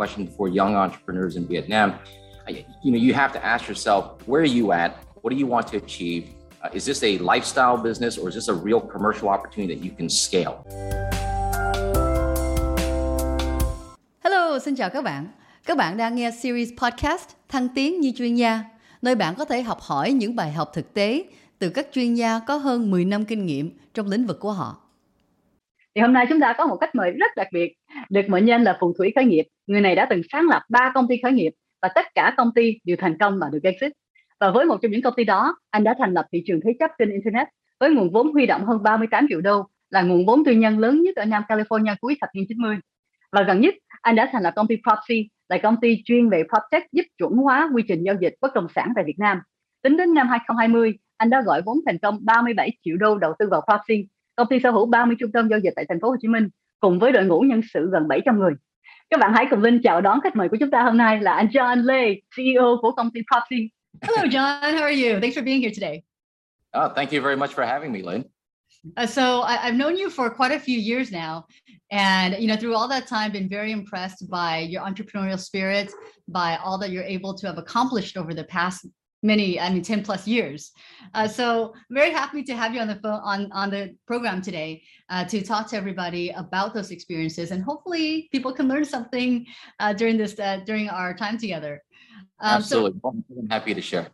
question for young entrepreneurs in Vietnam. You know, you have to ask yourself, where are you at? What do you want to achieve? Uh, is this a lifestyle business or is this a real commercial opportunity that you can scale? Hello, xin chào các bạn. Các bạn đang nghe series podcast Thăng tiến như chuyên gia, nơi bạn có thể học hỏi những bài học thực tế từ các chuyên gia có hơn 10 năm kinh nghiệm trong lĩnh vực của họ. Thì hôm nay chúng ta có một khách mời rất đặc biệt, được mệnh danh là phù thủy khởi nghiệp. Người này đã từng sáng lập ba công ty khởi nghiệp và tất cả công ty đều thành công và được exit. Và với một trong những công ty đó, anh đã thành lập thị trường thế chấp trên Internet với nguồn vốn huy động hơn 38 triệu đô, là nguồn vốn tư nhân lớn nhất ở Nam California cuối thập niên 90. Và gần nhất, anh đã thành lập công ty Propsy, là công ty chuyên về PropTech giúp chuẩn hóa quy trình giao dịch bất động sản tại Việt Nam. Tính đến năm 2020, anh đã gọi vốn thành công 37 triệu đô đầu tư vào Propsy. Công ty sở hữu 30 trung tâm giao dịch tại thành phố Hồ Chí Minh cùng với đội ngũ nhân sự gần 700 người. Các bạn hãy cùng Linh chào đón khách mời của chúng ta hôm nay là anh John Lê, CEO của công ty Propzy. Hello, John. How are you? Thanks for being here today. Oh, thank you very much for having me, Linh. Uh, so I, have known you for quite a few years now, and you know through all that time, been very impressed by your entrepreneurial spirit, by all that you're able to have accomplished over the past many, I mean, 10 plus years. Uh, so very happy to have you on the phone on, on the program today uh, to talk to everybody about those experiences. And hopefully people can learn something uh, during this, uh, during our time together. Um, Absolutely. So, I'm happy to share.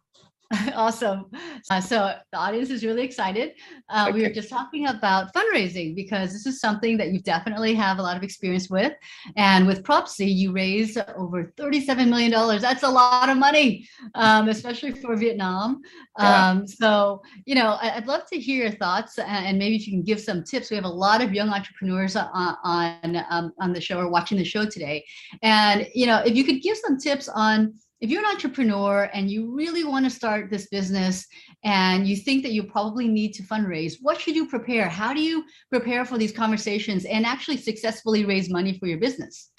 awesome. Uh, so the audience is really excited. Uh, okay. We were just talking about fundraising because this is something that you definitely have a lot of experience with. And with Propzy, you raised over $37 million. That's a lot of money, um, especially for Vietnam. Yeah. Um, so, you know, I'd love to hear your thoughts and maybe if you can give some tips. We have a lot of young entrepreneurs on, on, um, on the show or watching the show today. And, you know, if you could give some tips on if you're an entrepreneur and you really want to start this business and you think that you probably need to fundraise, what should you prepare? How do you prepare for these conversations and actually successfully raise money for your business?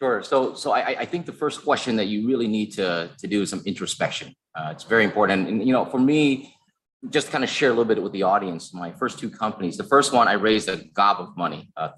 Sure. So, so I, I think the first question that you really need to, to do is some introspection. Uh, it's very important. And, you know, for me, just kind of share a little bit with the audience, my first two companies, the first one, I raised a gob of money, uh,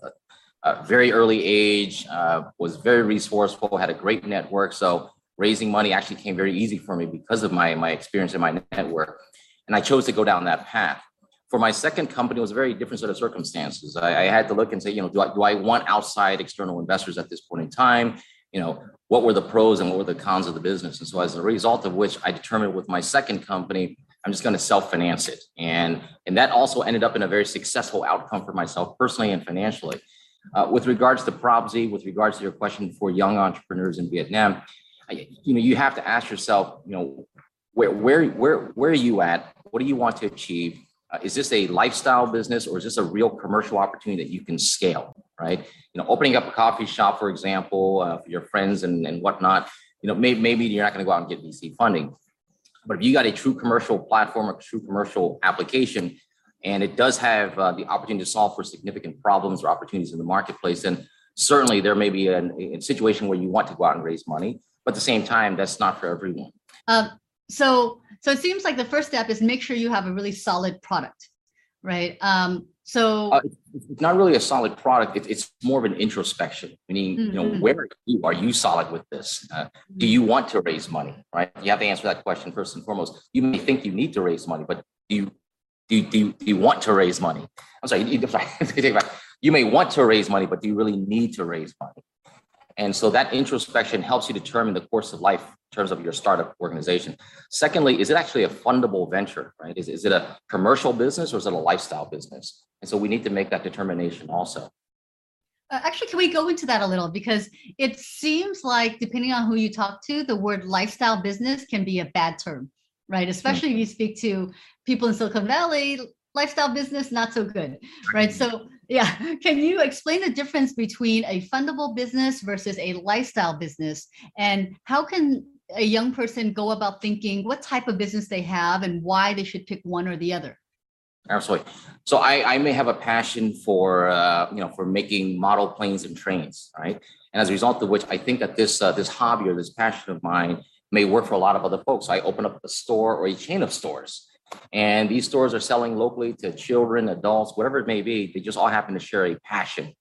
a very early age, uh, was very resourceful, had a great network. So raising money actually came very easy for me because of my, my experience and my network. And I chose to go down that path. For my second company, it was a very different set of circumstances. I, I had to look and say, you know, do I, do I want outside external investors at this point in time? You know, what were the pros and what were the cons of the business? And so as a result of which I determined with my second company, I'm just going to self-finance it. And, and that also ended up in a very successful outcome for myself personally and financially. Uh, with regards to Propzy, with regards to your question for young entrepreneurs in Vietnam, you know, you have to ask yourself, you know, where where where where are you at? What do you want to achieve? Uh, is this a lifestyle business or is this a real commercial opportunity that you can scale? Right? You know, opening up a coffee shop, for example, uh, for your friends and and whatnot. You know, maybe maybe you're not going to go out and get VC funding, but if you got a true commercial platform, a true commercial application, and it does have uh, the opportunity to solve for significant problems or opportunities in the marketplace, then certainly there may be an, a situation where you want to go out and raise money but at the same time, that's not for everyone. Um, so, so it seems like the first step is make sure you have a really solid product, right? Um, so uh, it's not really a solid product. It, it's more of an introspection. Meaning, mm-hmm. you know, mm-hmm. where are you? Are you solid with this? Uh, do you want to raise money? Right? You have to answer that question first and foremost. You may think you need to raise money, but do you do you, do you, do you want to raise money? I'm sorry, you, sorry. you may want to raise money, but do you really need to raise money? And so that introspection helps you determine the course of life in terms of your startup organization. Secondly, is it actually a fundable venture, right? Is, is it a commercial business or is it a lifestyle business? And so we need to make that determination also. Uh, actually, can we go into that a little? Because it seems like, depending on who you talk to, the word lifestyle business can be a bad term, right? Especially mm-hmm. if you speak to people in Silicon Valley, lifestyle business, not so good, right? So yeah. Can you explain the difference between a fundable business versus a lifestyle business? And how can a young person go about thinking what type of business they have and why they should pick one or the other? Absolutely. So I, I may have a passion for uh, you know for making model planes and trains, right? And as a result of which, I think that this uh, this hobby or this passion of mine may work for a lot of other folks. So I open up a store or a chain of stores and these stores are selling locally to children, adults, whatever it may be. They just all happen to share a passion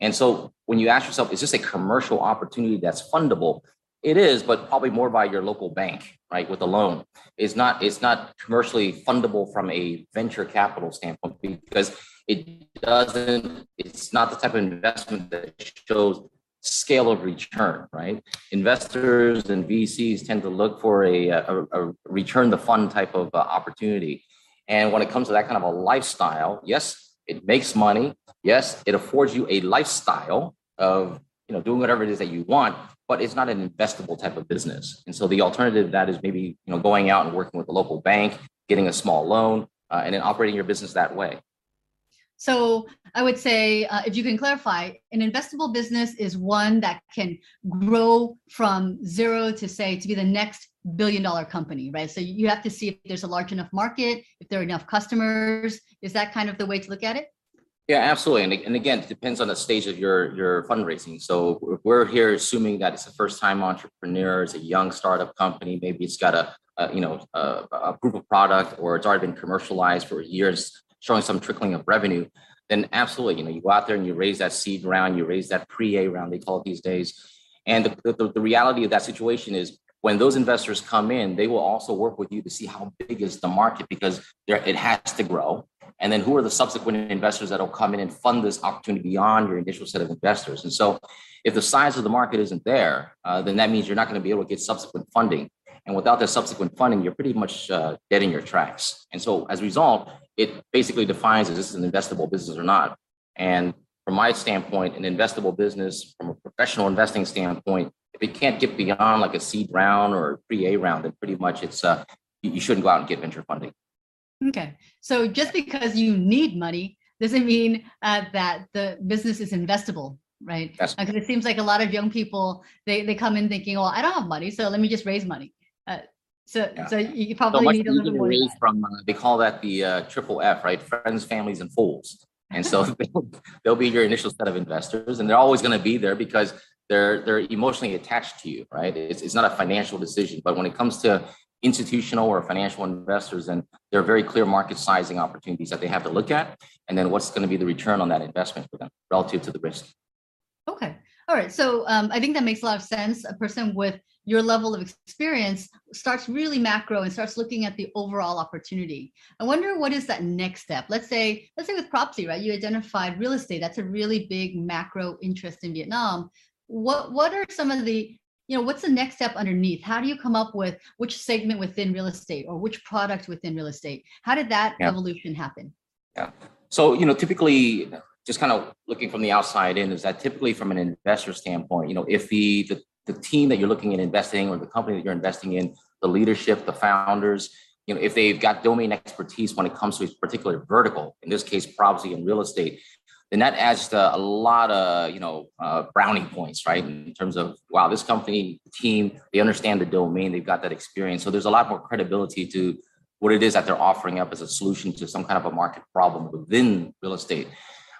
And so when you ask yourself, is this a commercial opportunity that's fundable? It is, but probably more by your local bank, right, with a loan. It's not, it's not commercially fundable from a venture capital standpoint because it doesn't, it's not the type of investment that shows scale of return, right? Investors and VCs tend to look for a, a, a return the fund type of uh, opportunity. And when it comes to that kind of a lifestyle, yes, it makes money. Yes, it affords you a lifestyle of you know doing whatever it is that you want, but it's not an investable type of business. And so the alternative to that is maybe you know going out and working with a local bank, getting a small loan, uh, and then operating your business that way. So I would say, uh, if you can clarify, an investable business is one that can grow from zero to say to be the next billion dollar company, right? So you have to see if there's a large enough market, if there are enough customers. Is that kind of the way to look at it? Yeah, absolutely. And, and again, it depends on the stage of your, your fundraising. So we're here assuming that it's a first time entrepreneur, it's a young startup company. Maybe it's got a, a you know, a, a proof of product or it's already been commercialized for years showing some trickling of revenue, then absolutely, you know, you go out there and you raise that seed round, you raise that pre-A round, they call it these days. And the, the, the reality of that situation is when those investors come in, they will also work with you to see how big is the market because there, it has to grow. And then who are the subsequent investors that will come in and fund this opportunity beyond your initial set of investors? And so if the size of the market isn't there, uh, then that means you're not going to be able to get subsequent funding. And without that subsequent funding, you're pretty much uh, dead in your tracks. And so as a result, it basically defines is this an investable business or not. And from my standpoint, an investable business from a professional investing standpoint, if it can't get beyond like a seed round or a pre-A round, then pretty much it's uh, you, shouldn't go out and get venture funding. Okay, so just because you need money doesn't mean uh, that the business is investable, right? Because it seems like a lot of young people they they come in thinking, well, I don't have money, so let me just raise money. Uh, so Yeah. so you So probably much need a little easier more. than raise that. from, uh, they call that the uh, triple F, right? Friends, families, and fools. And so they'll- they'll be your initial set of investors, and they're always going to be there because they're they're emotionally attached to you, right? It's, it's not a financial decision, but when it comes to institutional or financial investors, and there are very clear market sizing opportunities that they have to look at, and then what's going to be the return on that investment for them relative to the risk. Okay, all right. So um, I think that makes a lot of sense. A person with your level of experience starts really macro and starts looking at the overall opportunity. I wonder what is that next step? Let's say, let's say with Propzy, right? You identified real estate. That's a really big macro interest in Vietnam. What what are some of the you know what's the next step underneath? How do you come up with which segment within real estate or which product within real estate? How did that Yeah. evolution happen? Yeah so, you know, typically, just kind of looking from the outside in, is that typically from an investor standpoint, you know, if the, the, the team that you're looking at investing or the company that you're investing in, the leadership, the founders, you know, if they've got domain expertise when it comes to a particular vertical, in this case, probably and real estate, then that adds to a lot of, you know, uh, brownie points, right? In terms of, wow, this company team, they understand the domain, they've got that experience. So there's a lot more credibility to what it is that they're offering up as a solution to some kind of a market problem within real estate.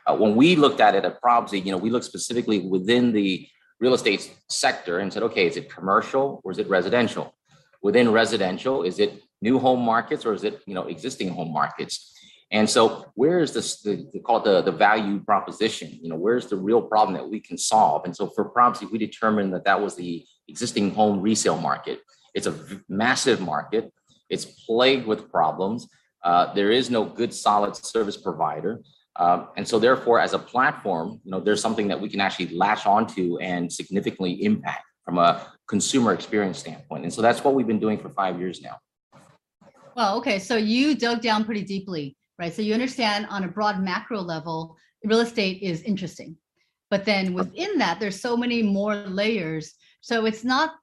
Uh, when we looked at it at Propzy, you know, we looked specifically within the real estate sector and said, okay, is it commercial or is it residential? Within residential, is it new home markets or is it, you know, existing home markets? And so where is this, the, they call the, the value proposition? You know, where's the real problem that we can solve? And so for Propzy, we determined that that was the existing home resale market. It's a massive market. It's plagued with problems. Uh, there is no good, solid service provider. Um, and so therefore, as a platform, you know, there's something that we can actually latch onto and significantly impact from a consumer experience standpoint. And so that's what we've been doing for five years now. Well, okay, so you dug down pretty deeply, right? So you understand on a broad macro level, real estate is interesting. But then within that, there's so many more layers. So it's not,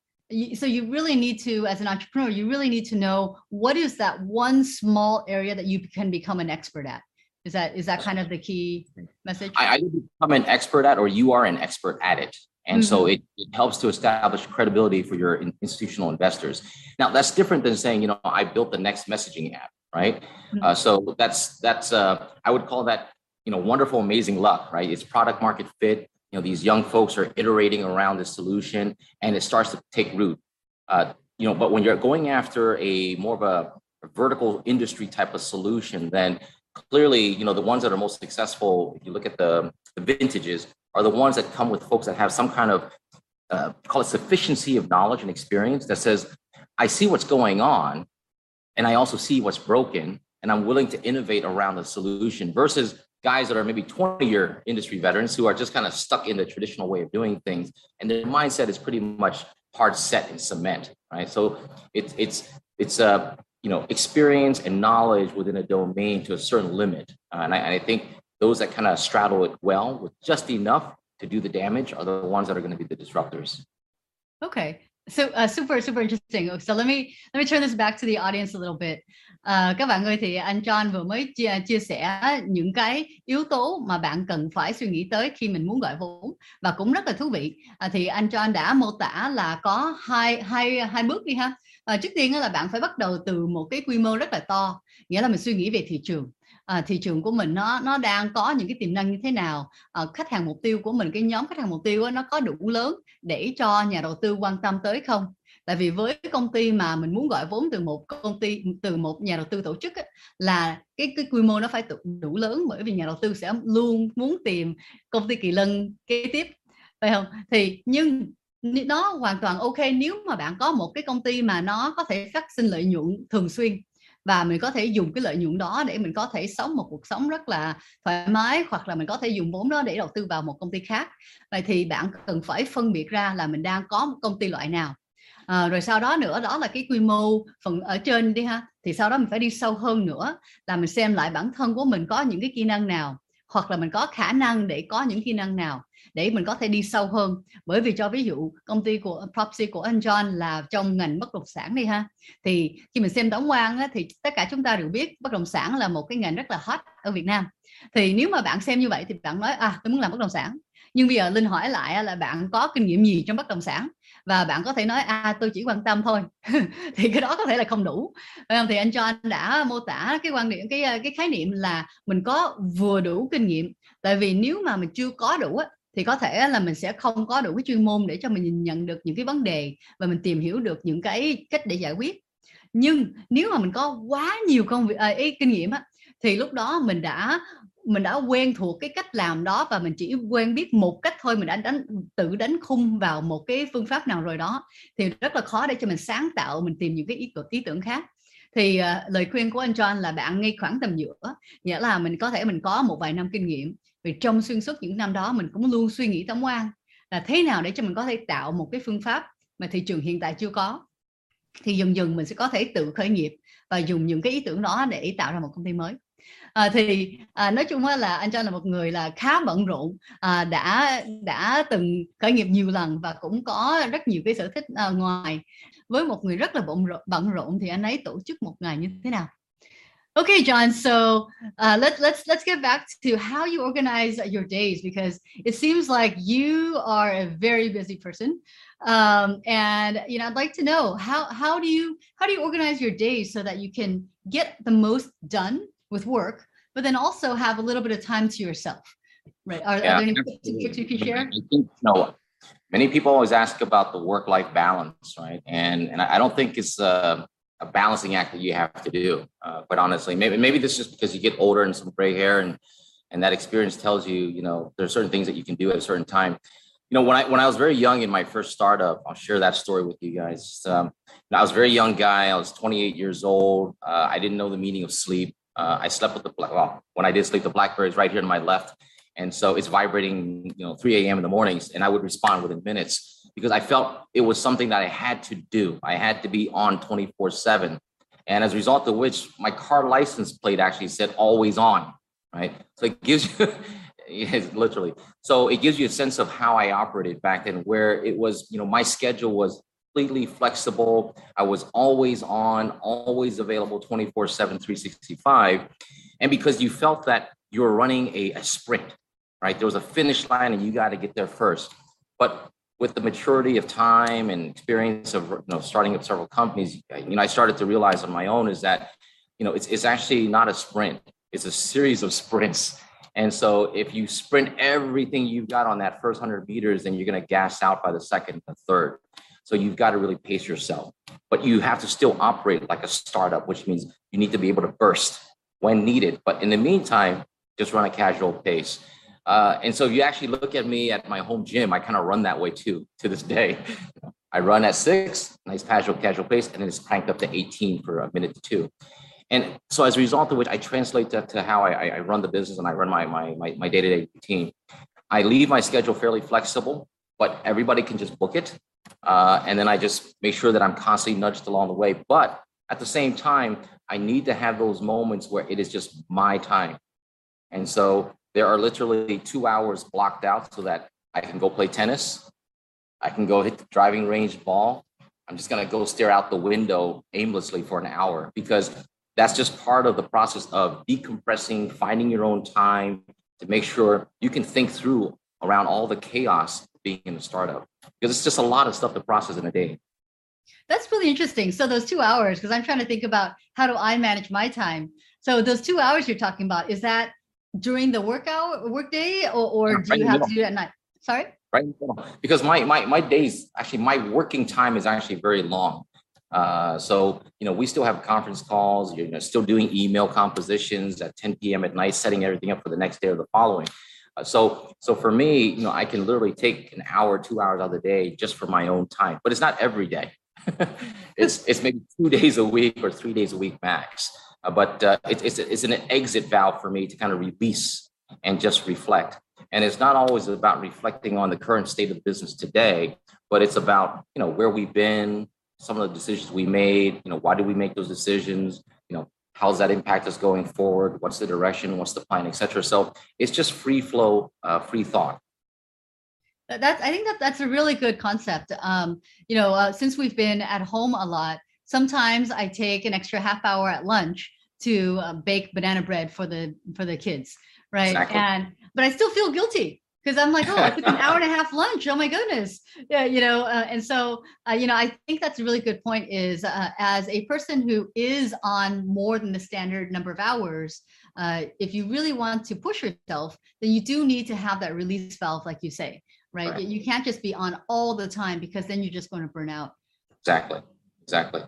so you really need to, as an entrepreneur, you really need to know what is that one small area that you can become an expert at? Is that, is that kind of the key message? I, I become an expert at, or you are an expert at it. And so it, it helps to establish credibility for your in- institutional investors. Now, that's different than saying, you know, I built the next messaging app, right? Mhm. Uh, so that's, that's, uh, I would call that, you know, wonderful, amazing luck, right? It's product market fit. You know, these young folks are iterating around the solution and it starts to take root. Uh, you know, but when you're going after a more of a vertical industry type of solution, then clearly, you know, the ones that are most successful, if you look at the, the vintages, are the ones that come with folks that have some kind of uh, call it sufficiency of knowledge and experience that says, I see what's going on, and I also see what's broken, and I'm willing to innovate around the solution versus guys that are maybe 20 year industry veterans who are just kind of stuck in the traditional way of doing things and their mindset is pretty much hard set in cement right? So it's it's it's a you know experience and knowledge within a domain to a certain limit uh, and, I, and I think those that kind of straddle it well with just enough to do the damage are the ones that are going to be the disruptors Okay. So uh, super super interesting. So let me let me turn this back to the audience a little bit. À, các bạn ơi thì anh John vừa mới chia, chia sẻ những cái yếu tố mà bạn cần phải suy nghĩ tới khi mình muốn gọi vốn và cũng rất là thú vị. À, thì anh John đã mô tả là có hai hai hai bước đi ha. À, trước tiên là bạn phải bắt đầu từ một cái quy mô rất là to, nghĩa là mình suy nghĩ về thị trường. À, thị trường của mình nó nó đang có những cái tiềm năng như thế nào? À, khách hàng mục tiêu của mình cái nhóm khách hàng mục tiêu đó, nó có đủ lớn để cho nhà đầu tư quan tâm tới không? Tại vì với công ty mà mình muốn gọi vốn từ một công ty từ một nhà đầu tư tổ chức ấy, là cái cái quy mô nó phải đủ lớn bởi vì nhà đầu tư sẽ luôn muốn tìm công ty kỳ lân kế tiếp phải không? Thì nhưng nó hoàn toàn ok nếu mà bạn có một cái công ty mà nó có thể phát sinh lợi nhuận thường xuyên và mình có thể dùng cái lợi nhuận đó để mình có thể sống một cuộc sống rất là thoải mái hoặc là mình có thể dùng vốn đó để đầu tư vào một công ty khác. Vậy thì bạn cần phải phân biệt ra là mình đang có một công ty loại nào. À, rồi sau đó nữa đó là cái quy mô phần ở trên đi ha. Thì sau đó mình phải đi sâu hơn nữa là mình xem lại bản thân của mình có những cái kỹ năng nào hoặc là mình có khả năng để có những kỹ năng nào để mình có thể đi sâu hơn. Bởi vì cho ví dụ công ty của proxy của anh John là trong ngành bất động sản đi ha thì khi mình xem tổng quan á, thì tất cả chúng ta đều biết bất động sản là một cái ngành rất là hot ở Việt Nam. Thì nếu mà bạn xem như vậy thì bạn nói à tôi muốn làm bất động sản. Nhưng bây giờ linh hỏi lại là bạn có kinh nghiệm gì trong bất động sản? Và bạn có thể nói à tôi chỉ quan tâm thôi. Thì cái đó có thể là không đủ. Thì anh cho anh đã mô tả cái quan điểm cái ờ, cái khái niệm là mình có vừa đủ kinh nghiệm. Tại vì nếu mà mình chưa có đủ thì có thể là mình sẽ không có đủ cái chuyên môn để cho mình nhìn nhận được những cái vấn đề và mình tìm hiểu được những cái cách để giải quyết. Nhưng nếu mà mình có quá nhiều công việc à, ý, kinh nghiệm á, thì lúc đó mình đã mình đã quen thuộc cái cách làm đó và mình chỉ quen biết một cách thôi mình đã đánh tự đánh khung vào một cái phương pháp nào rồi đó thì rất là khó để cho mình sáng tạo mình tìm những cái ý, ý tưởng khác. Thì uh, lời khuyên của anh John là bạn ngay khoảng tầm giữa nghĩa là mình có thể mình có một vài năm kinh nghiệm vì trong xuyên suốt những năm đó mình cũng luôn suy nghĩ tổng quan là thế nào để cho mình có thể tạo một cái phương pháp mà thị trường hiện tại chưa có. Thì dần dần mình sẽ có thể tự khởi nghiệp và dùng những cái ý tưởng đó để tạo ra một công ty mới à, thì à, nói chung là anh cho là một người là khá bận rộn à, đã đã từng khởi nghiệp nhiều lần và cũng có rất nhiều cái sở thích à, ngoài với một người rất là bận rộn, bận rộn thì anh ấy tổ chức một ngày như thế nào Okay, John. So uh, let's let's let's get back to how you organize your days because it seems like you are a very busy person, um, and you know I'd like to know how how do you how do you organize your days so that you can get the most done with work, but then also have a little bit of time to yourself. Right? Are, yeah, are there any tricks you can share? I think know, many people always ask about the work-life balance, right? And and I don't think it's. Uh, a balancing act that you have to do. Uh, quite honestly, maybe maybe this is just because you get older and some gray hair, and and that experience tells you, you know, there's certain things that you can do at a certain time. You know, when I when I was very young in my first startup, I'll share that story with you guys. Um, I was a very young guy. I was 28 years old. Uh, I didn't know the meaning of sleep. Uh, I slept with the well, when I did sleep, the BlackBerry is right here to my left, and so it's vibrating, you know, 3 a.m. in the mornings, and I would respond within minutes because I felt it was something that I had to do. I had to be on 24 7. And as a result of which, my car license plate actually said always on, right? So it gives you, it's literally, so it gives you a sense of how I operated back then, where it was, you know, my schedule was completely flexible. I was always on, always available 24 7, 365. And because you felt that you were running a, a sprint, right? There was a finish line and you got to get there first. But with the maturity of time and experience of you know starting up several companies, you know, I started to realize on my own is that you know it's it's actually not a sprint; it's a series of sprints. And so if you sprint everything you've got on that first hundred meters, then you're going to gas out by the second and the third. So you've got to really pace yourself, but you have to still operate like a startup, which means you need to be able to burst when needed. But in the meantime, just run a casual pace. Uh, and so if you actually look at me at my home gym, I kind of run that way too to this day. I run at six, nice casual, casual pace, and then it's cranked up to 18 for a minute to two. And so as a result of which I translate that to how I, I run the business and I run my, my, my, my day-to-day routine. I leave my schedule fairly flexible, but everybody can just book it. Uh, and then I just make sure that I'm constantly nudged along the way. But at the same time, I need to have those moments where it is just my time. And so there are literally two hours blocked out so that I can go play tennis. I can go hit the driving range ball. I'm just going to go stare out the window aimlessly for an hour because that's just part of the process of decompressing, finding your own time to make sure you can think through around all the chaos being in a startup because it's just a lot of stuff to process in a day. That's really interesting. So those two hours, because I'm trying to think about how do I manage my time. So those two hours you're talking about, is that during the work hour, work day, or, or Yeah, do right you have to do it at night? Sorry. right? Because my my my days actually my working time is actually very long. Uh, so you know we still have conference calls. You know, still doing email compositions at 10 p.m. at night, setting everything up for the next day or the following. So so for me, you know, I can literally take an hour, two hours out of the day just for my own time. But it's not every day. it's it's maybe two days a week or three days a week max. Uh, but uh, it's it's it's an exit valve for me to kind of release and just reflect. And it's not always about reflecting on the current state of business today, but it's about, you know, where we've been, some of the decisions we made, you know, why did we make those decisions? How's that impact us going forward? What's the direction? What's the plan, et cetera. So it's just free flow, uh, free thought. That's, I think that that's a really good concept. Um, you know, uh, since we've been at home a lot, sometimes I take an extra half hour at lunch to uh, bake banana bread for the for the kids, right? Exactly. And but I still feel guilty because I'm like, oh, I took an hour and a half lunch. Oh my goodness, yeah, you know. Uh, and so, uh, you know, I think that's a really good point. Is uh, as a person who is on more than the standard number of hours, uh, if you really want to push yourself, then you do need to have that release valve, like you say right? Right. You can't just be on all the time because then you're just going to burn out. Exactly. Exactly.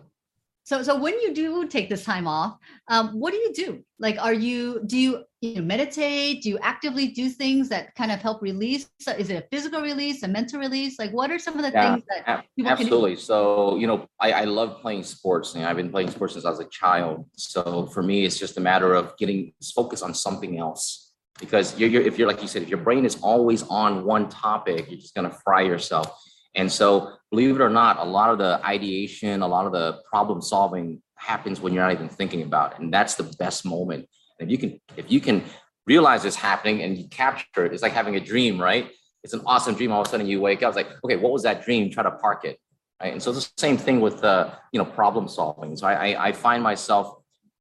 So, so when you do take this time off, um, what do you do? Like, are you do you, you know, meditate? Do you actively do things that kind of help release? So is it a physical release, a mental release? Like, what are some of the Yeah, things that Ab- people can do? Absolutely. So, you know, I, I love playing sports and I've been playing sports since I was a child. So for me, it's just a matter of getting focused on something else. Because you're, you're, if you're, like you said, if your brain is always on one topic, you're just going to fry yourself. And so, believe it or not, a lot of the ideation, a lot of the problem solving happens when you're not even thinking about it. And that's the best moment. And if you can, if you can realize it's happening and you capture it, it's like having a dream, right? It's an awesome dream. All of a sudden you wake up, it's like, okay, what was that dream? Try to park it. Right. And so the same thing with uh, you know, problem solving. So I, I, find myself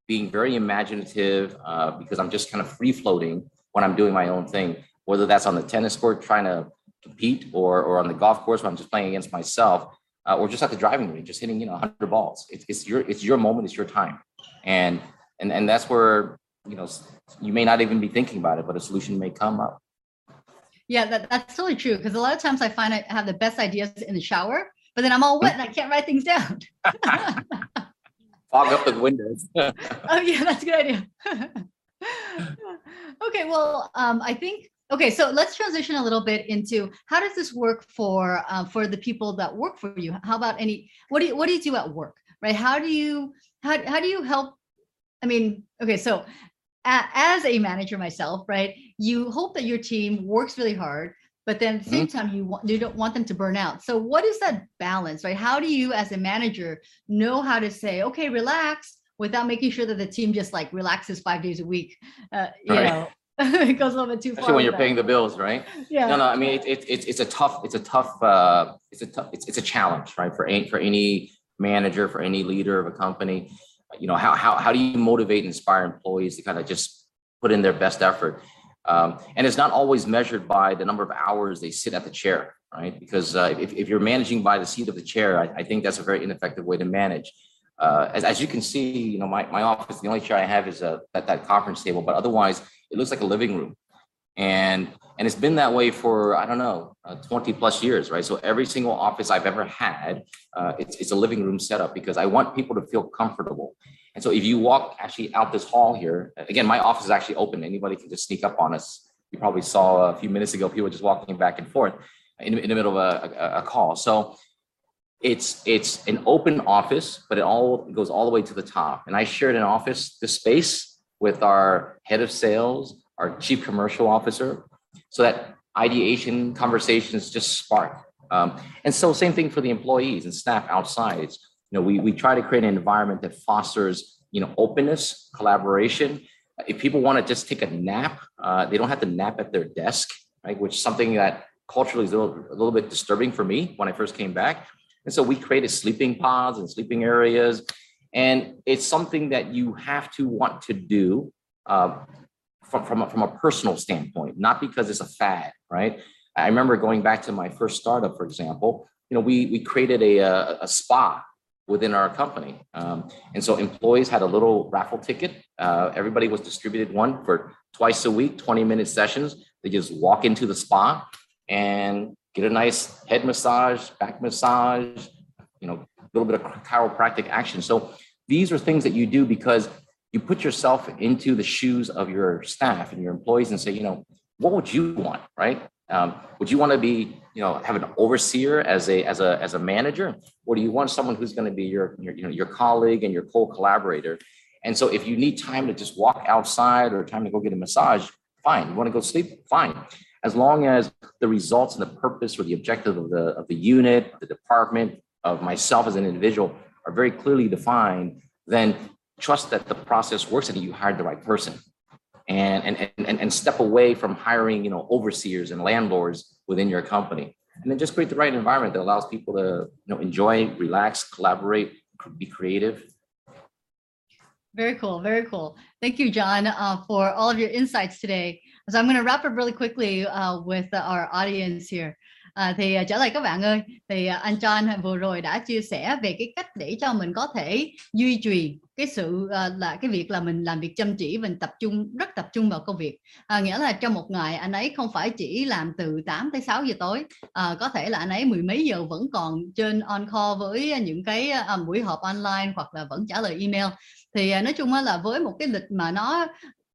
being very imaginative uh, because I'm just kind of free floating when I'm doing my own thing, whether that's on the tennis court trying to compete or, or on the golf course when I'm just playing against myself uh, or just at the driving range, just hitting, you know, 100 balls. It's, it's your, it's your moment, it's your time. And, and, and that's where, you know, you may not even be thinking about it, but a solution may come up. Yeah, that, that's totally true. Because a lot of times I find I have the best ideas in the shower, but then I'm all wet and I can't write things down. Fog up the windows. oh yeah, that's a good idea. okay, well, um, I think okay. So let's transition a little bit into how does this work for uh, for the people that work for you? How about any? What do you what do you do at work? Right? How do you how how do you help? I mean, okay, so a, as a manager myself, right? You hope that your team works really hard, but then at the same time you want you don't want them to burn out. So what is that balance, right? How do you as a manager know how to say, okay, relax without making sure that the team just like relaxes five days a week? Uh, you Right. know, it goes a little bit too far. Especially when you're that. paying the bills, right? Yeah. No, no. I mean, it, it, it's it's a tough, it's a tough, uh, it's a tough, it's, it's a challenge, right? For any for any manager, for any leader of a company, you know, how how how do you motivate, and inspire employees to kind of just put in their best effort? Um, and it's not always measured by the number of hours they sit at the chair, right? Because uh, if, if you're managing by the seat of the chair, I, I think that's a very ineffective way to manage. Uh, as, as you can see, you know, my, my office, the only chair I have is a, that, that conference table, but otherwise it looks like a living room. And, and it's been that way for, I don't know, uh, 20 plus years, right? So every single office I've ever had, uh, it's, it's a living room setup because I want people to feel comfortable. And so if you walk actually out this hall here, again, my office is actually open. Anybody can just sneak up on us you probably saw a few minutes ago, people just walking back and forth in, in the middle of a, a, a call. So it's it's an open office, but it all goes all the way to the top. And I shared an office, this space with our head of sales, our chief commercial officer, so that ideation conversations just spark. Um, and so same thing for the employees and staff outside. It's, you know, we we try to create an environment that fosters, you know, openness, collaboration. If people want to just take a nap, uh, they don't have to nap at their desk, right? Which is something that culturally is a little, a little bit disturbing for me when I first came back. And so we created sleeping pods and sleeping areas. And it's something that you have to want to do uh, from, from, a, from a personal standpoint, not because it's a fad, right? I remember going back to my first startup, for example, you know, we, we created a, a, a spa within our company. Um, and so employees had a little raffle ticket. Uh, everybody was distributed one for twice a week, 20 minute sessions. They just walk into the spa and get a nice head massage, back massage, you know, a little bit of chiropractic action. So these are things that you do because you put yourself into the shoes of your staff and your employees and say, you know, what would you want, right? Um, would you want to be, you know, have an overseer as a as a as a manager, or do you want someone who's going to be your, your you know your colleague and your co-collaborator? And so, if you need time to just walk outside or time to go get a massage, fine. You want to go sleep, fine. As long as the results and the purpose or the objective of the of the unit, the department, of myself as an individual are very clearly defined, then trust that the process works and you hired the right person and, and, and, and step away from hiring, you know, overseers and landlords within your company. And then just create the right environment that allows people to, you know, enjoy, relax, collaborate, be creative. Very cool. Very cool. Thank you, John, uh, for all of your insights today. So I'm going to wrap up really quickly uh, with our audience here. À, thì à, trở lại các bạn ơi thì à, anh John vừa rồi đã chia sẻ về cái cách để cho mình có thể duy trì cái sự uh, là cái việc là mình làm việc chăm chỉ mình tập trung rất tập trung vào công việc. À, nghĩa là trong một ngày anh ấy không phải chỉ làm từ 8 tới 6 giờ tối à, có thể là anh ấy mười mấy giờ vẫn còn trên on call với những cái uh, buổi họp online hoặc là vẫn trả lời email. Thì uh, nói chung là với một cái lịch mà nó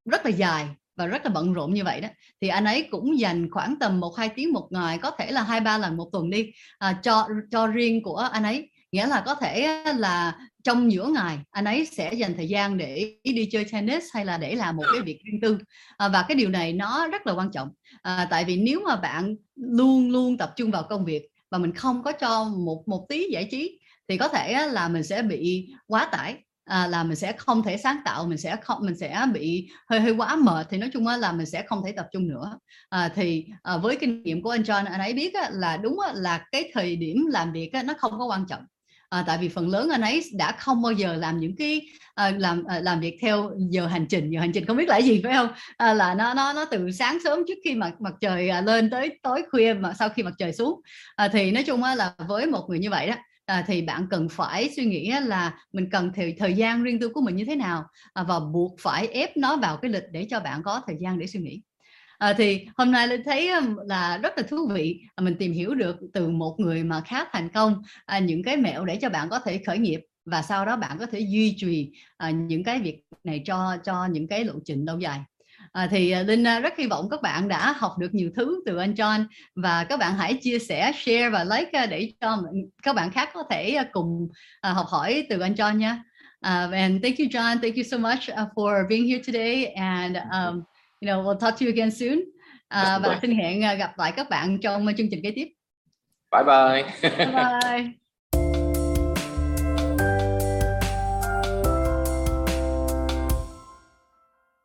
rất là dài và rất là bận rộn như vậy đó. Thì anh ấy cũng dành khoảng tầm một hai tiếng một ngày có thể là hai ba lần một tuần đi à, cho cho riêng của anh ấy. Nghĩa là có thể là trong giữa ngày anh ấy sẽ dành thời gian để đi chơi tennis hay là để làm một cái việc riêng tư. À, và cái điều này nó rất là quan trọng. À, tại vì nếu mà bạn luôn luôn tập trung vào công việc và mình không có cho một một tí giải trí thì có thể là mình sẽ bị quá tải à, là mình sẽ không thể sáng tạo mình sẽ không mình sẽ bị hơi hơi quá mệt thì nói chung là mình sẽ không thể tập trung nữa. À, thì à, với kinh nghiệm của anh John anh ấy biết á, là đúng á, là cái thời điểm làm việc á, nó không có quan trọng. À, tại vì phần lớn anh ấy đã không bao giờ làm những cái à, làm à, làm việc theo giờ hành trình. Giờ hành trình không biết là gì phải không? À, là nó nó nó từ sáng sớm trước khi mặt mặt trời à, lên tới tối khuya mà sau khi mặt trời xuống. À, thì nói chung là với một người như vậy đó à, thì bạn cần phải suy nghĩ là mình cần thời thời gian riêng tư của mình như thế nào à, và buộc phải ép nó vào cái lịch để cho bạn có thời gian để suy nghĩ. À, thì hôm nay linh thấy là rất là thú vị à, mình tìm hiểu được từ một người mà khá thành công à, những cái mẹo để cho bạn có thể khởi nghiệp và sau đó bạn có thể duy trì à, những cái việc này cho cho những cái lộ trình lâu dài. À, thì Linh rất hy vọng các bạn đã học được nhiều thứ từ anh John và các bạn hãy chia sẻ, share và like để cho các bạn khác có thể cùng học hỏi từ anh John nha. Uh, and thank you, John. Thank you so much uh, for being here today. And um, you know, we'll talk to you again soon. Uh, và xin hẹn gặp lại các bạn trong chương trình kế tiếp. Bye bye. bye bye.